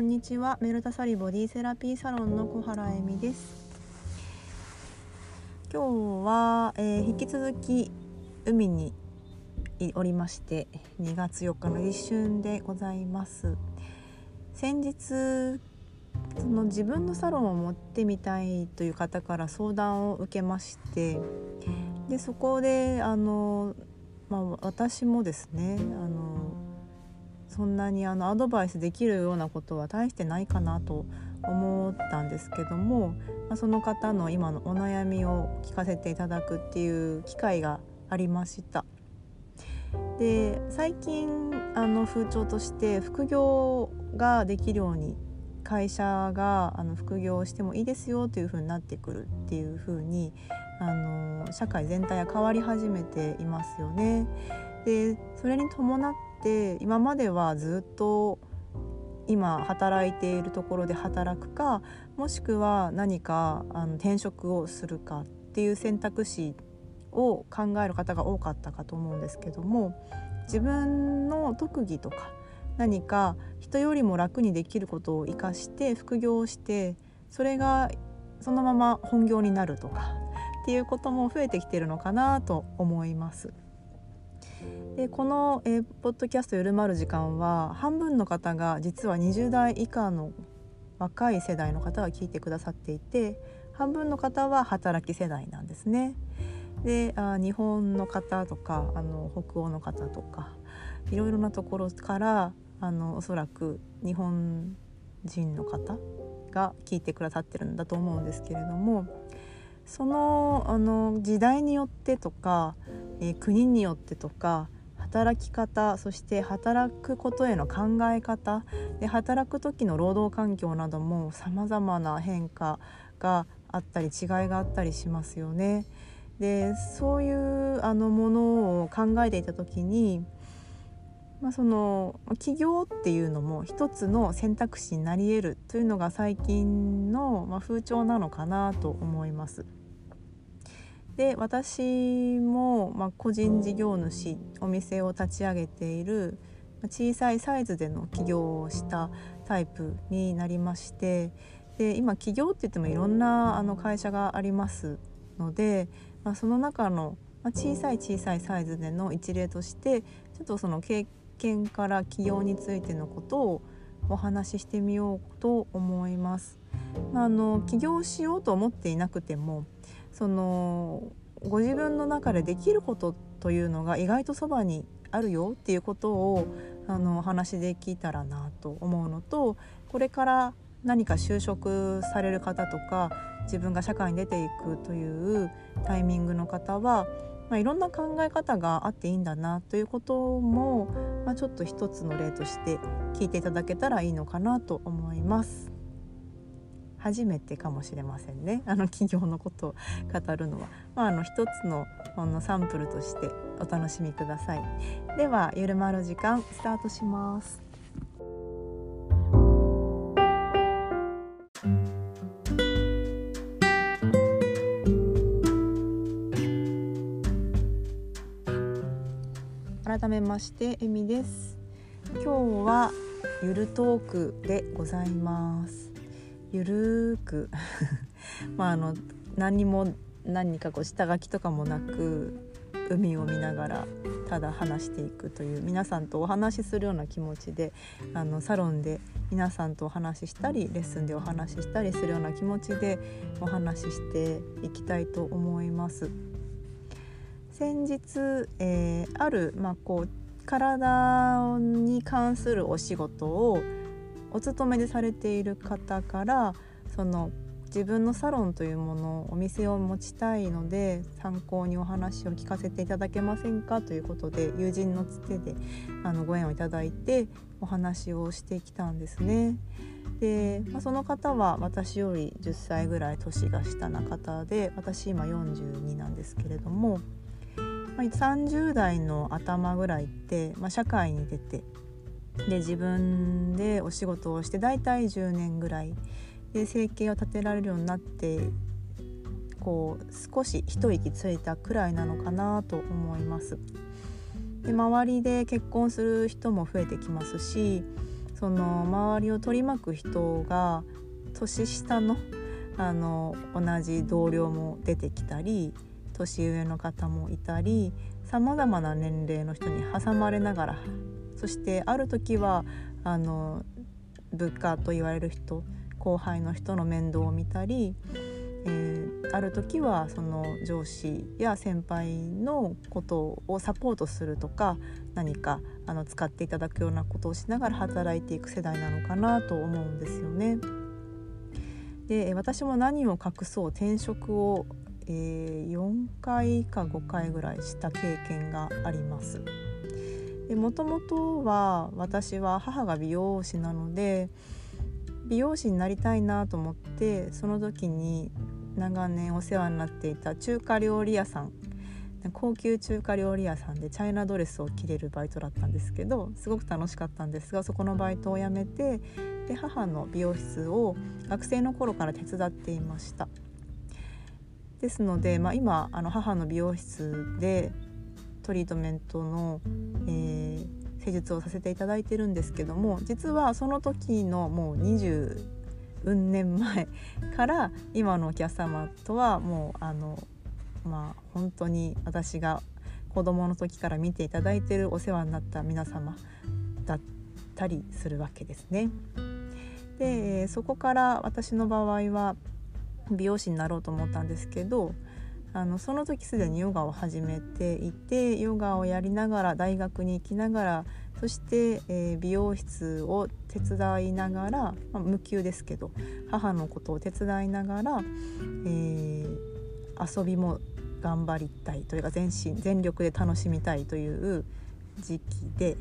こんにちは。メルタサリボディセラピーサロンの小原恵美です。今日は、えー、引き続き海におりまして2月4日の立春でございます。先日その自分のサロンを持ってみたいという方から相談を受けましてでそこであの、まあ、私もですねあのそんなにあのアドバイスできるようなことは大してないかなと思ったんですけども、まあ、その方の今のお悩みを聞かせていただくっていう機会がありました。で最近あの風潮として副業ができるように会社があの副業をしてもいいですよというふうになってくるっていうふうにあの社会全体が変わり始めていますよね。でそれに伴って今まではずっと今働いているところで働くかもしくは何かあの転職をするかっていう選択肢を考える方が多かったかと思うんですけども自分の特技とか何か人よりも楽にできることを生かして副業をしてそれがそのまま本業になるとかっていうことも増えてきてるのかなと思います。でこの、えー、ポッドキャスト「ゆるまる時間」は半分の方が実は20代以下の若い世代の方が聞いてくださっていて半分の方は働き世代なんですね。であ日本の方とかあの北欧の方とかいろいろなところからあのおそらく日本人の方が聞いてくださってるんだと思うんですけれどもそのあの時代によってとか、えー、国によってとか働き方そして働くことへの考え方で働く時の労働環境などもさまざまな変化があったり違いがあったりしますよね。でそういうあのものを考えていた時に、まあ、その起業っていうのも一つの選択肢になり得るというのが最近の、まあ、風潮なのかなと思います。で私も、ま、個人事業主お店を立ち上げている小さいサイズでの起業をしたタイプになりましてで今起業って言ってもいろんなあの会社がありますので、まあ、その中の、小さい小さいサイズでの一例としてちょっとその経験から起業についてのことをお話ししてみようと思います。まあ、あの起業しようと思っていなくてもそのご自分の中でできることというのが意外とそばにあるよっていうことをあのお話で聞いたらなと思うのとこれから何か就職される方とか自分が社会に出ていくというタイミングの方は、まあ、いろんな考え方があっていいんだなということも、まあ、ちょっと一つの例として聞いていただけたらいいのかなと思います。初めてかもしれませんね。あの企業のことを語るのは、まあ、あの一つのほんのサンプルとしてお楽しみください。ではゆるまる時間スタートします。改めましてえみです。今日はゆるトークでございます。ゆるく まああの何も何かこう下書きとかもなく海を見ながらただ話していくという皆さんとお話しするような気持ちであのサロンで皆さんとお話ししたりレッスンでお話ししたりするような気持ちでお話ししていきたいと思います。先日、えー、ある、まあ、こう体に関するお仕事をお勤めでされている方からその自分のサロンというものをお店を持ちたいので参考にお話を聞かせていただけませんかということで友人のつてであのご縁をいただいてお話をしてきたんですね。で、まあ、その方は私より10歳ぐらい年が下な方で私今42なんですけれども、まあ、30代の頭ぐらいって、まあ、社会に出てで自分でお仕事をして大体10年ぐらいで生計を立てられるようになってこう少し一息ついたくらいなのかなと思います。で周りで結婚する人も増えてきますしその周りを取り巻く人が年下のあの同じ同僚も出てきたり年上の方もいたりさまざまな年齢の人に挟まれながらそしてある時はあの部下と言われる人後輩の人の面倒を見たり、えー、ある時はその上司や先輩のことをサポートするとか何かあの使っていただくようなことをしながら働いていく世代なのかなと思うんですよね。で私も何を隠そう転職を、えー、4回か5回ぐらいした経験があります。もともとは私は母が美容師なので美容師になりたいなと思ってその時に長年お世話になっていた中華料理屋さん高級中華料理屋さんでチャイナドレスを着れるバイトだったんですけどすごく楽しかったんですがそこのバイトを辞めてで母の美容室を学生の頃から手伝っていました。ですので、まあ、今あの母の美容室でトリートメントの、えー、施術をさせていただいてるんですけども実はその時のもう20運年前から今のお客様とはもうあのまあ本当に私が子供の時から見ていただいてるお世話になった皆様だったりするわけですね。でそこから私の場合は美容師になろうと思ったんですけどあのその時すでにヨガを始めていてヨガをやりながら大学に行きながらそして、えー、美容室を手伝いながら、まあ、無給ですけど母のことを手伝いながら、えー、遊びも頑張りたいというか全身全力で楽しみたいという時期で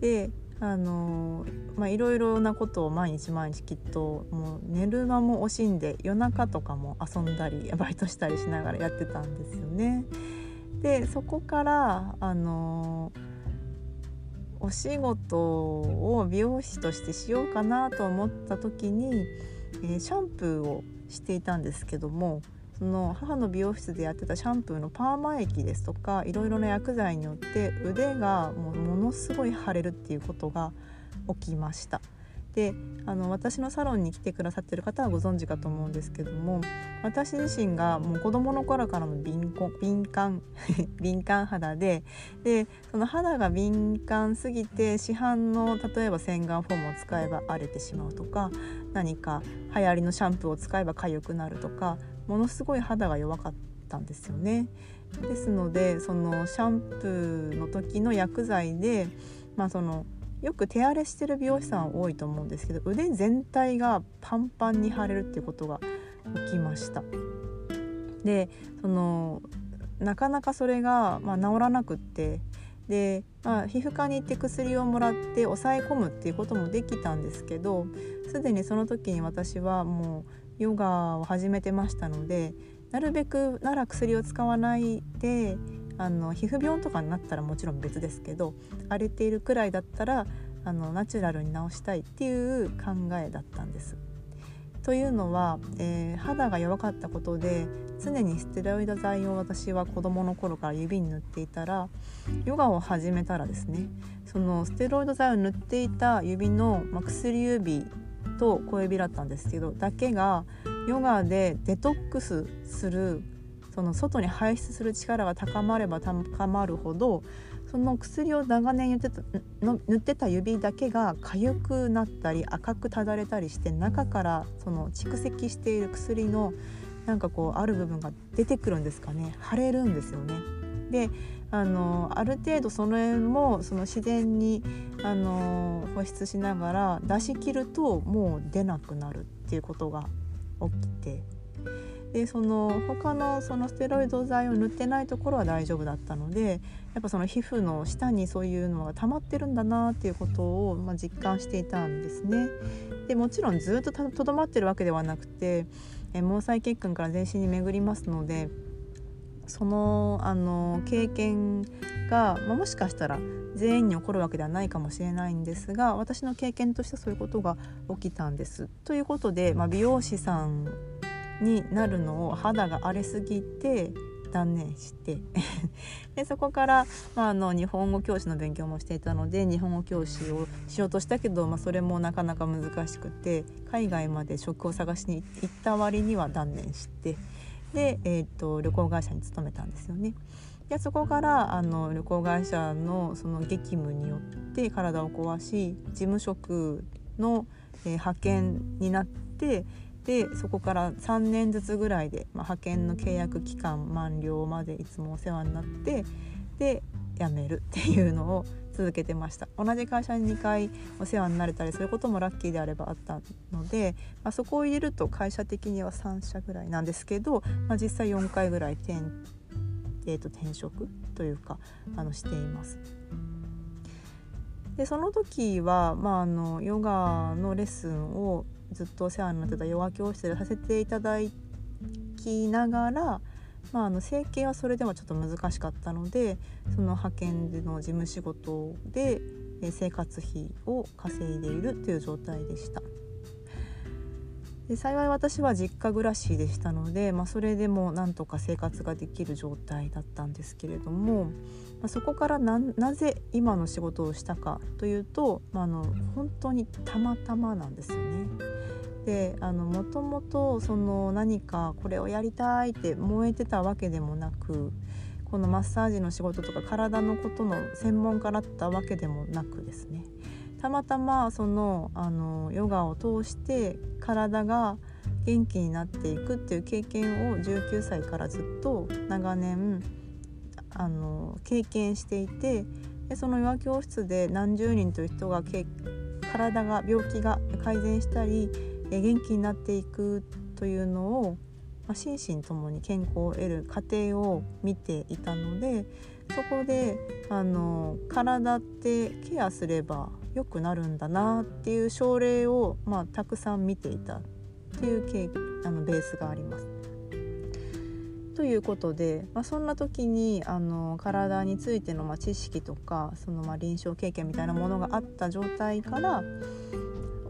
であのまあいろいろなことを毎日毎日きっともう寝る間も惜しんで夜中とかも遊んだり バイトしたりしながらやってたんですよね。でそこからあのお仕事を美容師としてしようかなと思った時に、えー、シャンプーをしていたんですけどもその母の美容室でやってたシャンプーのパーマ液ですとかいろいろな薬剤によって腕がもうものすごい腫れるっていうことが起きました。であの私のサロンに来てくださってる方はご存知かと思うんですけども私自身がもう子どもの頃からの敏敏感 敏感肌ででその肌が敏感すぎて市販の例えば洗顔フォームを使えば荒れてしまうとか何か流行りのシャンプーを使えば痒くなるとかものすごい肌が弱かったんですよね。ですのでそのシャンプーの時の薬剤で、まあ、そのよく手荒れしてる美容師さん多いと思うんですけど腕全体がパンパンに腫れるっていうことが起きました。でそのなかなかそれが、まあ、治らなくってで、まあ、皮膚科に行って薬をもらって抑え込むっていうこともできたんですけどすでにその時に私はもうヨガを始めてましたのでなるべくなら薬を使わないであの皮膚病とかになったらもちろん別ですけど荒れているくらいだったらあのナチュラルに治したいっていう考えだったんです。というのは、えー、肌が弱かったことで常にステロイド剤を私は子どもの頃から指に塗っていたらヨガを始めたらですねそのステロイド剤を塗っていた指の、ま、薬指と小指だったんですけどだけがヨガでデトックスするその外に排出する力が高まれば高まるほどその薬を長年塗ってたの塗ってた指だけが痒くなったり赤くただれたりして中からその蓄積している薬のなんかこうある部分が出てくるんですかね腫れるんですよね。であのある程度それもその自然にあの保湿しながら出し切るともう出なくなるっていうことが起きてでその他のそのステロイド剤を塗ってないところは大丈夫だったのでやっぱその皮膚の下にそういうのが溜まってるんだなっていうことを、まあ、実感していたんですね。でもちろんずっととどまってるわけではなくて毛細血管から全身に巡りますのでそのあの経験が、まあ、もしかしたら全員に起こるわけではないかもしれないんですが私の経験としてそういうことが起きたんです。ということで、まあ、美容師さんになるのを肌が荒れすぎて断念して でそこから、まあ、あの日本語教師の勉強もしていたので日本語教師をしようとしたけど、まあ、それもなかなか難しくて海外まで職を探しに行った割には断念してで、えーと、旅行会社に勤めたんですよね。でそこからあの旅行会社のその激務によって体を壊し事務職の、えー、派遣になってでそこから3年ずつぐらいで、まあ、派遣の契約期間満了までいつもお世話になってで辞めるっていうのを続けてました同じ会社に2回お世話になれたりすることもラッキーであればあったので、まあ、そこを入れると会社的には3社ぐらいなんですけど、まあ、実際4回ぐらい転,、えー、と転職というかあのしています。でその時は、まあ、あのヨガのレッスンをずっとお世話になってたヨガ教室でさせていただきながら、まあ、あの整形はそれでもちょっと難しかったのでその派遣での事務仕事で生活費を稼いでいるという状態でした。で幸い私は実家暮らしでしたので、まあ、それでもなんとか生活ができる状態だったんですけれども、まあ、そこからなぜ今の仕事をしたかというと、まあ、あの本当にたまたまなんですよね。でもともとその何かこれをやりたいって燃えてたわけでもなくこのマッサージの仕事とか体のことの専門家だったわけでもなくですね。たまたまそのあのヨガを通して体が元気になっていくっていう経験を19歳からずっと長年あの経験していてでそのヨガ教室で何十人という人が体が病気が改善したり元気になっていくというのを、まあ、心身ともに健康を得る過程を見ていたのでそこであの体ってケアすれば良くなるんだなっていう症例を、まあ、たくさん見ていたっていうあのベースがあります。ということで、まあ、そんな時にあの体についてのま知識とかそのま臨床経験みたいなものがあった状態から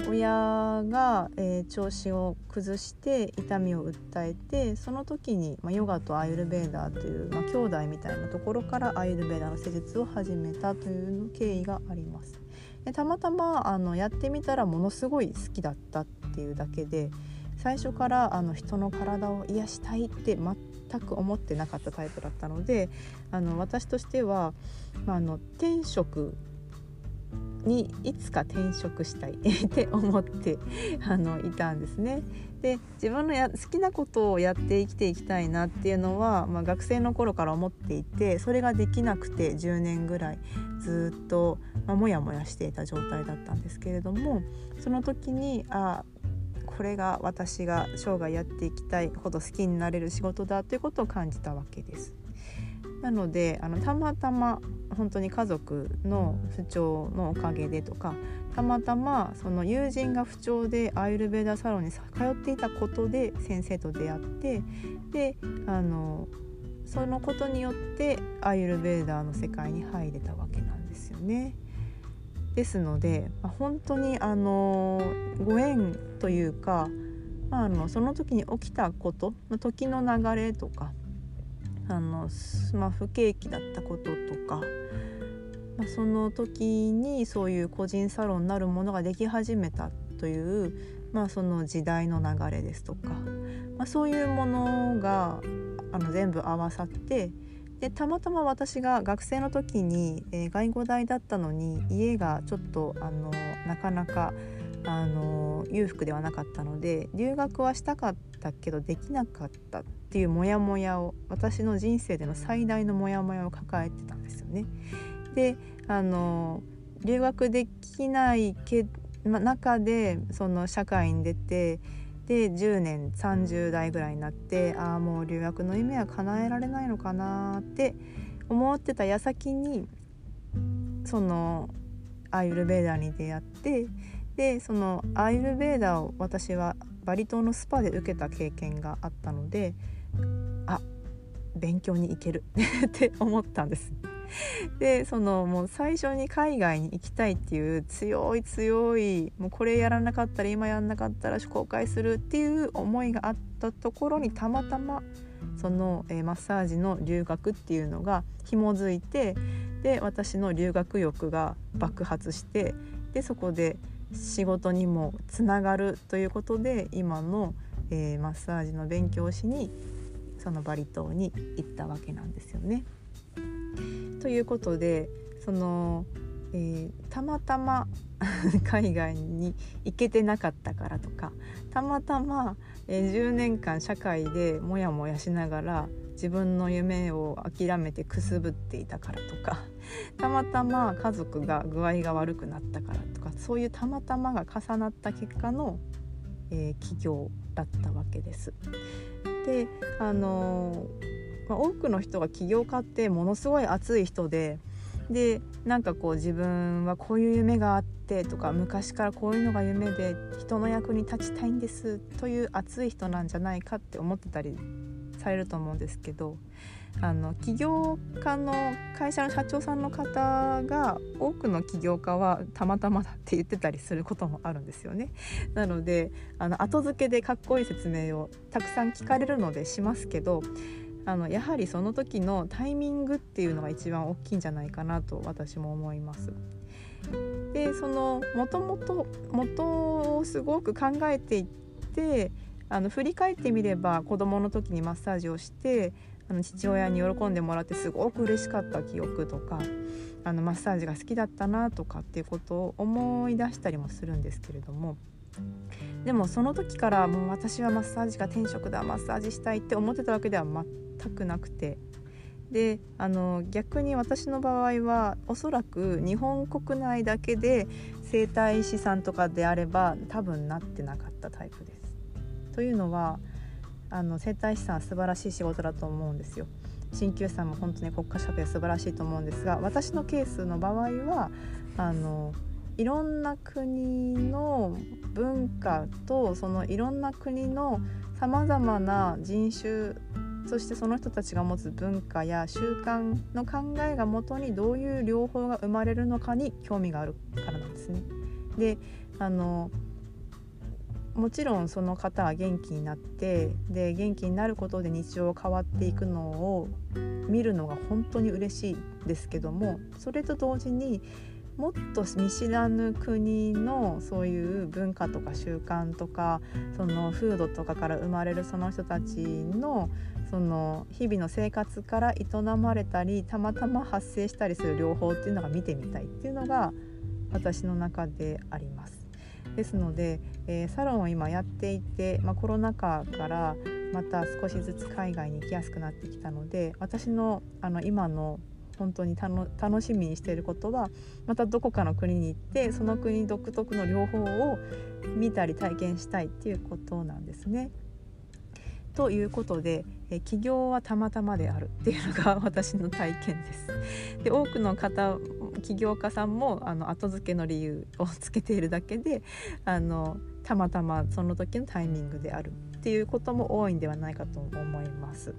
親が、えー、調子を崩して痛みを訴えてその時に、まあ、ヨガとアイルベーダーという、まあ、兄弟みたいなところからアイルベーダーの施術を始めたという経緯があります。でたまたまあのやってみたらものすごい好きだったっていうだけで最初からあの人の体を癒したいって全く思ってなかったタイプだったのであの私としては、まあ、あの転職にいつか転職したい って思ってあのいたんですね。で自分のや好きなことをやって生きていきたいなっていうのは、まあ、学生の頃から思っていてそれができなくて10年ぐらいずっと、まあ、もやもやしていた状態だったんですけれどもその時にあこれが私が生涯やっていきたいほど好きになれる仕事だということを感じたわけです。なのであのたまたま本当に家族の不調のおかげでとかたまたまその友人が不調でアイルベーダサロンに通っていたことで先生と出会ってであのそのことによってアイルベーダーの世界に入れたわけなんですよね。ですので、まあ、本当にあのご縁というか、まあ、あのその時に起きたこと時の流れとかあの、まあ、不景気だったこととか、まあ、その時にそういう個人サロンなるものができ始めたという、まあ、その時代の流れですとか、まあ、そういうものがあの全部合わさってでたまたま私が学生の時に、えー、外語大だったのに家がちょっとあのなかなかあの裕福ではなかったので留学はしたかったけどできなかったっていうモヤモヤを私の人生での最大のモヤモヤを抱えてたんですよね。であの留学できないけ、ま、中でその社会に出てで10年30代ぐらいになってああもう留学の夢は叶えられないのかなって思ってた矢先にそのアイルベーダーに出会ってでそのアイルベーダーを私はバリ島のスパで受けた経験があったのであ勉強に行ける って思ったんです。でそのもう最初に海外に行きたいっていう強い強いもうこれやらなかったら今やらなかったら後悔するっていう思いがあったところにたまたまその、えー、マッサージの留学っていうのが紐づいてで私の留学欲が爆発してでそこで仕事にもつながるということで今の、えー、マッサージの勉強しにそのバリ島に行ったわけなんですよね。ということでその、えー、たまたま 海外に行けてなかったからとかたまたま、えー、10年間社会でモヤモヤしながら自分の夢を諦めてくすぶっていたからとか たまたま家族が具合が悪くなったからとかそういうたまたまが重なった結果の、えー、起業だったわけです。であのー、まあ、多くの人が起業家ってものすごい熱い人ででなんかこう自分はこういう夢があってとか昔からこういうのが夢で人の役に立ちたいんですという熱い人なんじゃないかって思ってたりされると思うんですけどあの起業家の会社の社長さんの方が多くの起業家はたまたまだって言ってたりすることもあるんですよね。なのであの後付けでかっこいい説明をたくさん聞かれるのでしますけどあのやはりその時のタイミングっていうのが一番大きいんじゃないかなと私も思います。でそのもともと元をすごく考えていってあの振り返ってみれば子どもの時にマッサージをしてあの父親に喜んでもらってすごく嬉しかった記憶とかあのマッサージが好きだったなとかっていうことを思い出したりもするんですけれどもでもその時からもう私はマッサージが天職だマッサージしたいって思ってたわけでは全くなくてであの逆に私の場合はおそらく日本国内だけで整体師さんとかであれば多分なってなかったタイプです。というのはあの整体師さん素晴らしい仕事だと思うんですよ。鍼灸師さんも本当に国家資格で素晴らしいと思うんですが私のケースの場合はあのいろんな国の文化とそのいろんな国のさまざまな人種そしてその人たちが持つ文化や習慣の考えがもとにどういう両方が生まれるのかに興味があるからなんですね。であのもちろんその方は元気になってで元気になることで日常が変わっていくのを見るのが本当に嬉しいですけどもそれと同時にもっと見知らぬ国のそういう文化とか習慣とかその風土とかから生まれるその人たちのその日々の生活から営まれたりたまたま発生したりする両方っていうのが見てみたいっていうのが私の中であります。ですので、えー、サロンを今やっていて、まあ、コロナ禍からまた少しずつ海外に行きやすくなってきたので私のあの今の本当に楽しみにしていることはまたどこかの国に行ってその国独特の両方を見たり体験したいっていうことなんですね。ということで、え起業はたまたまであるっていうのが私の体験です。で多くの方起業家さんもあの後付けの理由をつけているだけであのたまたまその時のタイミングであるっていうことも多いんではないかと思います。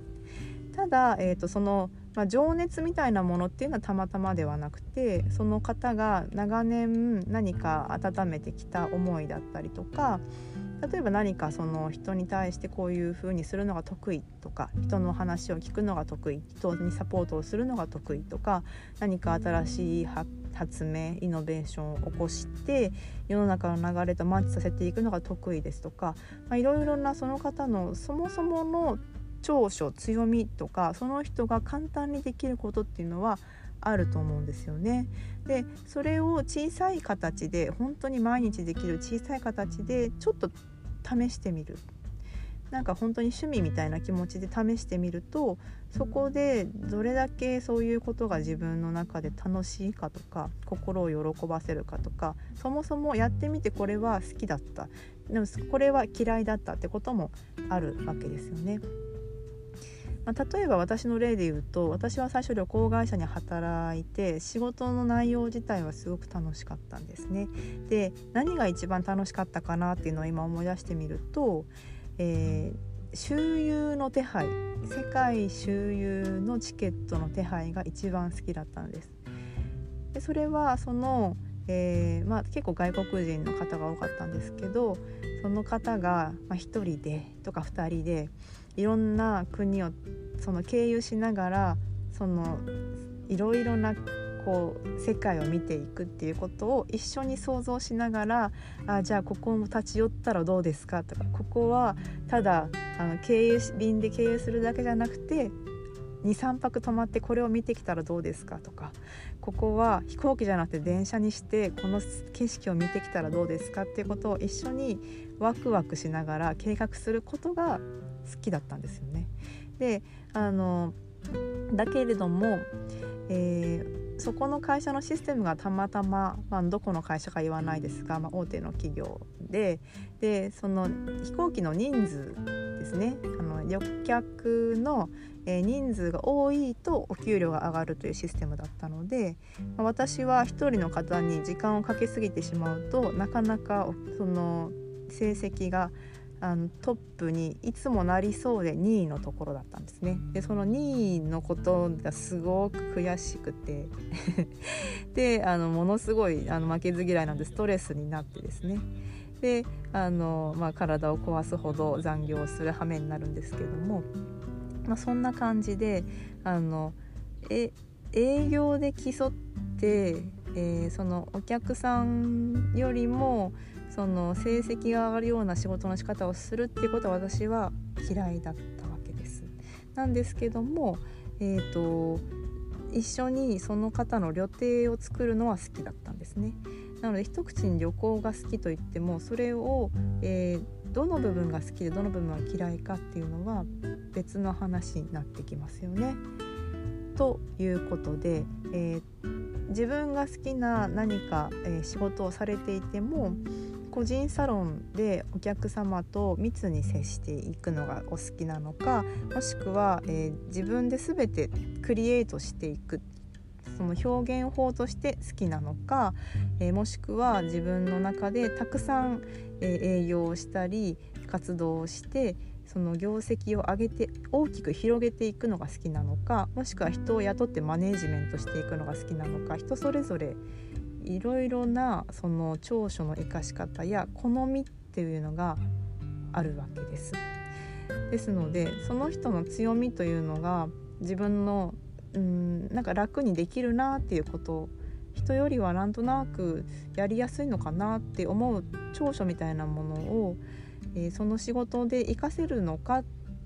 ただ、えーと、その、まあ、情熱みたいなものっていうのはたまたまではなくてその方が長年何か温めてきた思いだったりとか例えば何かその人に対してこういうふうにするのが得意とか人の話を聞くのが得意人にサポートをするのが得意とか何か新しい発明イノベーションを起こして世の中の流れとマッチさせていくのが得意ですとかいろいろなその方のそもそもの長所強みとかその人が簡単にできることっていうのはあると思うんですよね。でそれを小さい形で本当に毎日できる小さい形でちょっと試してみるなんか本当に趣味みたいな気持ちで試してみるとそこでどれだけそういうことが自分の中で楽しいかとか心を喜ばせるかとかそもそもやってみてこれは好きだったでもこれは嫌いだったってこともあるわけですよね。まあ、例えば私の例で言うと私は最初旅行会社に働いて仕事の内容自体はすごく楽しかったんですね。で何が一番楽しかったかなっていうのを今思い出してみると、えー、周遊の手配世界周遊のチケットの手配が一番好きだったんです。でそれはそのえー、まあ、結構外国人の方が多かったんですけどその方が、まあ、1人でとか2人でいろんな国をその経由しながらそのいろいろなこう世界を見ていくっていうことを一緒に想像しながらあじゃあここも立ち寄ったらどうですかとかここはただあの経由便で経由するだけじゃなくて23泊泊まってこれを見てきたらどうですかとかここは飛行機じゃなくて電車にしてこの景色を見てきたらどうですかっていうことを一緒にワクワクしながら計画することが好きだったんですよね。であのだけれども、えー、そこの会社のシステムがたまたま、まあ、どこの会社か言わないですが、まあ、大手の企業ででその飛行機の人数ですねあの旅客のえ人数が多いとお給料が上がるというシステムだったので、まあ私は1人の方に時間をかけすぎてしまうとなかなかその成績があのトップにいつもなりそうで2位のところだったんですね。でその2位のことがすごく悔しくて。であのものすごいあの負けず嫌いなんでストレスになってですね。であの、まあ、体を壊すほど残業する羽目になるんですけども、まあ、そんな感じであのえ営業で競って、えー、そのお客さんよりもその成績が上がるような仕事の仕方をするっていうことは私は嫌いだったわけです。なんですけども、えーと、一緒にその方の旅程を作るのは好きだったんですね。なので一口に旅行が好きといってもそれを、えー、どの部分が好きでどの部分は嫌いかっていうのは別の話になってきますよね。ということで、えー、自分が好きな何か、えー、仕事をされていても個人サロンでお客様と密に接していくのがお好きなのかもしくは、えー、自分で全てクリエイトしていくその表現法として好きなのか、えー、もしくは自分の中でたくさん、えー、営業をしたり活動をしてその業績を上げて大きく広げていくのが好きなのかもしくは人を雇ってマネージメントしていくのが好きなのか人それぞれいろいろなその長所の生かし方や好みっていうのがあるわけです。ですのでその人の強みというのが自分のうんなんか楽にできるなっていうこと人よりはなんとなくやりやすいのかなって思う長所みたいなものを、えー、その仕事で活かせるのかっ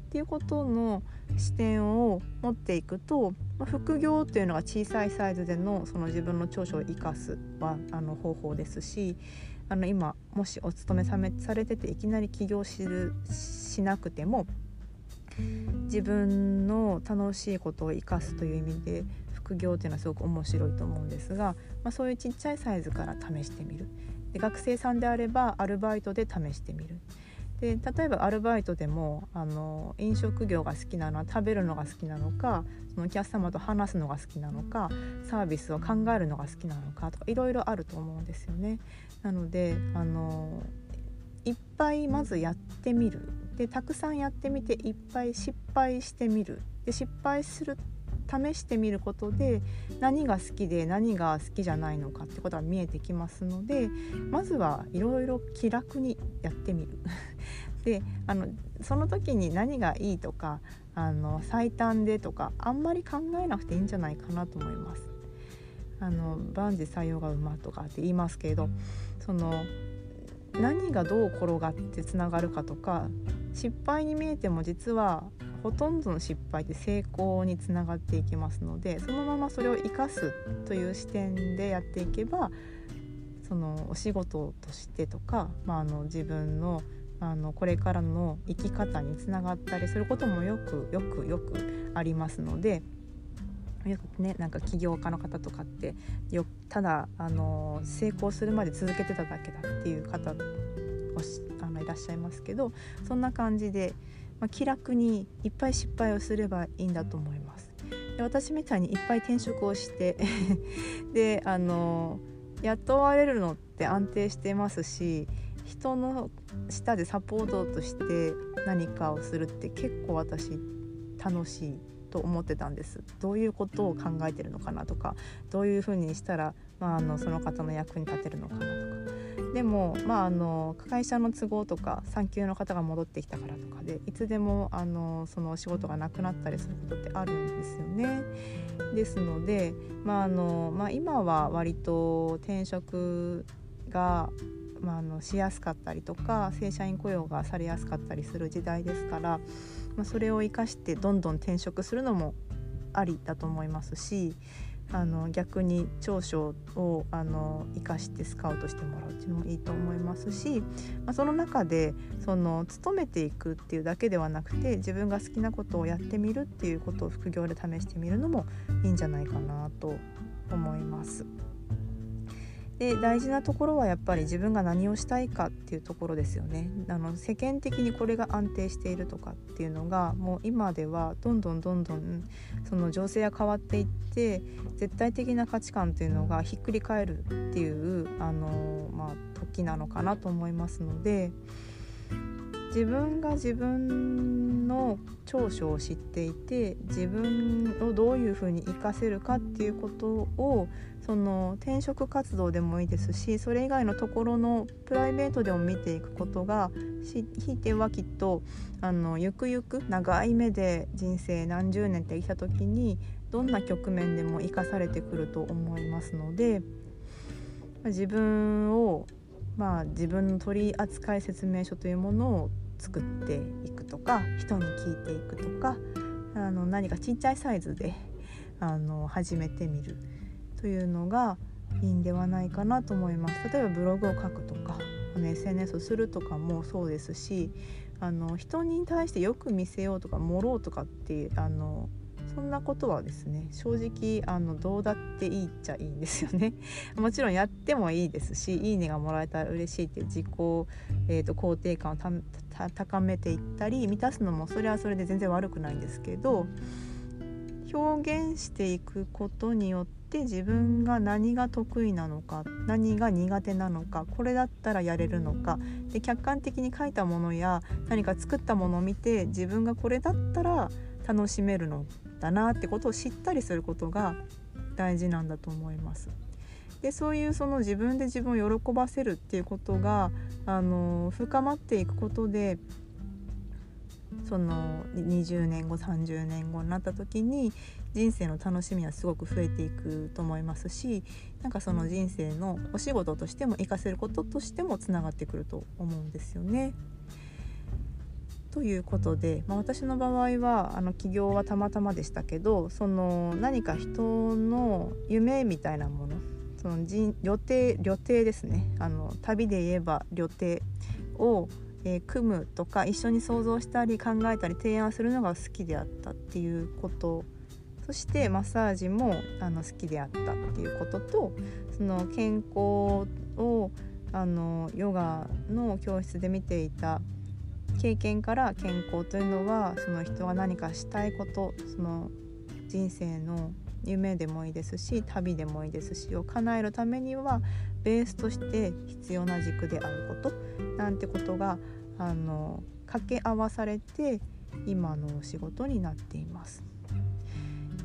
ていうことの視点を持っていくと、まあ、副業っていうのが小さいサイズでのその自分の長所を生かすはあの方法ですしあの今もしお勤めさめされてていきなり起業しるしなくても自分の楽しいことを生かすという意味で副業っていうのはすごく面白いと思うんですが、まあ、そういうちっちゃいサイズから試してみる。で学生さんであればアルバイトで試してみるで例えばアルバイトでもあの飲食業が好きなのは食べるのが好きなのかそのお客様と話すのが好きなのかサービスを考えるのが好きなのかとかいろいろあると思うんですよね。なのであのいっぱいまずやってみる。でたくさんやってみていっぱい失敗してみる。で失敗する試してみることで何が好きで何が好きじゃないのかってことが見えてきますのでまずはいろいろ気楽にやってみる。であのその時に何がいいとかあの最短でとかあんまり考えなくていいんじゃないかなと思います。あの万事採用が馬とかって言いますけどその何がどう転がってつながるかとか失敗に見えても実はほとんどの失敗って成功につながっていきますのでそのままそれを生かすという視点でやっていけばそのお仕事としてとか、まあ、あの自分のあのこれからの生き方につながったりすることもよくよくよくありますのでよくねなんか起業家の方とかってよただあの成功するまで続けてただけだっていう方あのいらっしゃいますけどそんな感じで、まあ、気楽にいっぱい失敗をすればいいんだと思います。で私みたいにいっぱい転職をして であの雇われるのって安定してますし人の下でサポートとして何かをするって結構私楽しいと思ってたんですどういうことを考えてるのかなとかどういうふうにしたら、まあ、あのその方の役に立てるのかなとかでも、まあ、あの会社の都合とか産休の方が戻ってきたからとかでいつでもあのそのお仕事がなくなったりすることってあるんですよね。ですので、まああのまあ、今は割と転職がまあ、あのしやすかったりとか正社員雇用がされやすかったりする時代ですから、まあ、それを生かしてどんどん転職するのもありだと思いますしあの逆に長所をあの生かしてスカウトしてもらうっていうのもいいと思いますし、まあ、その中でその勤めていくっていうだけではなくて自分が好きなことをやってみるっていうことを副業で試してみるのもいいんじゃないかなと思います。で大事なところはやっぱり自分が何をしたいかっていうところですよね。あの世間的にこれが安定しているとかっていうのがもう今ではどんどんどんどんその情勢が変わっていって絶対的な価値観というのがひっくり返るっていうあの、まあ、時なのかなと思いますので自分が自分の長所を知っていて自分をどういうふうに活かせるかっていうことをその転職活動でもいいですしそれ以外のところのプライベートでも見ていくことがひいてはきっとあのゆくゆく長い目で人生何十年って生きた時にどんな局面でも生かされてくると思いますので自分をまあ自分の取扱説明書というものを作っていくとか人に聞いていくとかあの何かちっちゃいサイズであの始めてみる。というのがいいんではないかなと思います。例えばブログを書くとかあの SNS をするとかもそうですしあの人に対してよく見せようとか盛ろうとかっていうあのそんなことはですね正直あのどうだっていいっちゃいいんですよね。もちろんやってもいいですしいいねがもらえたら嬉しいっていう自己、えーと、肯定感を高めていったり満たすのもそれはそれで全然悪くないんですけど表現していくことによって自分が何が得意なのか何が苦手なのかこれだったらやれるのかで客観的に書いたものや何か作ったものを見て自分がこれだったら楽しめるのだなってことを知ったりすることが大事なんだと思います。でそういうその自分で自分を喜ばせるっていうことがあの深まっていくことでその20年後30年後になった時に人生の楽しみはすごく増えていくと思いますしなんかその人生のお仕事としても活かせることとしてもつながってくると思うんですよね。ということで、まあ、私の場合はあの起業はたまたまでしたけどその何か人の夢みたいなものその旅程旅程ですねあの旅で言えば旅程をえー、組むとか一緒に想像したり考えたり提案するのが好きであったっていうこと。そしてマッサージもあの好きであったっていうこととその健康をあのヨガの教室で見ていた経験から健康というのはその人が何かしたいことその人生の夢でもいいですし旅でもいいですしを叶えるためにはベースとして必要な軸であることなんてことがあの掛け合わされて今の仕事になっています。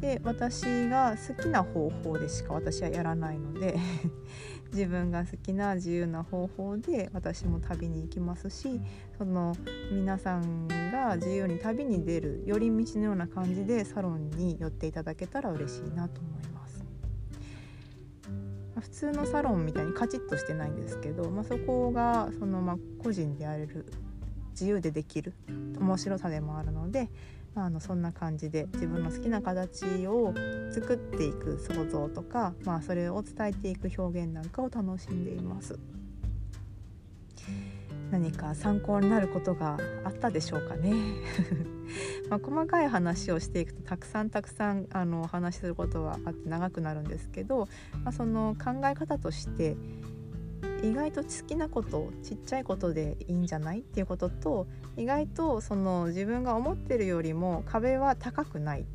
で私が好きな方法でしか私はやらないので 自分が好きな自由な方法で私も旅に行きますしその皆さんが自由に旅に出る寄り道のような感じでサロンに寄っていただけたら嬉しいなと思います。普通のサロンみたいにカチッとしてないんですけど、まあ、そこがそのま個人でやれる自由でできる面白さでもあるので、まあ、あのそんな感じで自分の好きな形を作っていく想像とか、まあ、それを伝えていく表現なんかを楽しんでいます。何か参考になることがあったでしょうかね。まあ、細かい話をしていくとたくさんたくさんあのお話しすることはあって長くなるんですけど、まあ、その考え方として意外と好きなことちっちゃいことでいいんじゃないっていうことと意外とその自分が思ってるよりも壁は高くない。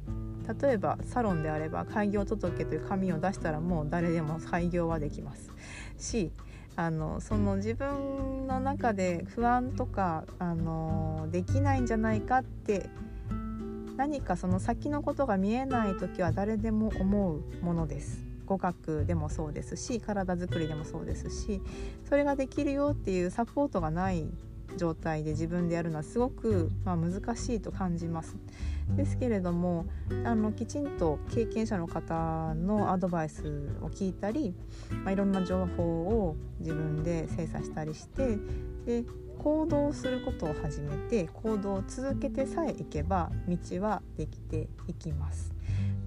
例えばサロンであれば開業届という紙を出したらもう誰でも開業はできます。しあのその自分の中で不安とかあのできないんじゃないかって何かその先のことが見えない時は誰でも思うものです。語学でもそうですし体づくりでもそうですしそれができるよっていうサポートがない状態で自分でやるのはすごく、まあ、難しいと感じます。ですけれどもあのきちんと経験者の方のアドバイスを聞いたり、まあ、いろんな情報を自分で精査したりしてで行動することを始めて行動を続けてさえいけば道はできていきます。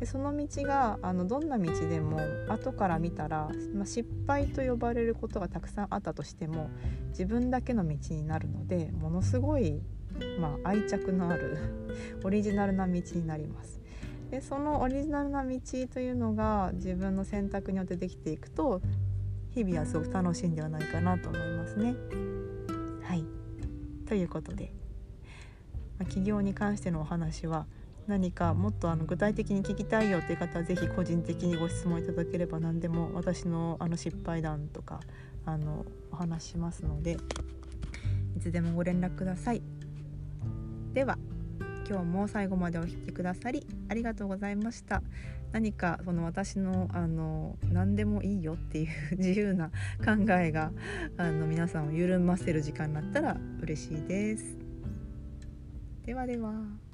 でその道があのどんな道でも後から見たら、まあ、失敗と呼ばれることがたくさんあったとしても自分だけの道になるのでものすごい、まあ、愛着のあるオリジナルな道になります。でそのオリジナルな道というのが自分の選択によってできていくと日々はすごく楽しいんではないかなと思いますね。はいということで、まあ、起業に関してのお話は何かもっとあの具体的に聞きたいよっていう方は是非個人的にご質問いただければ何でも私のあの失敗談とかあのお話しますのでいつでもご連絡ください。では今日も最後までお聴きくださりありがとうございました。何かその私のあの何でもいいよっていう自由な考えがあの皆さんを緩ませる時間になったら嬉しいです。ではでは。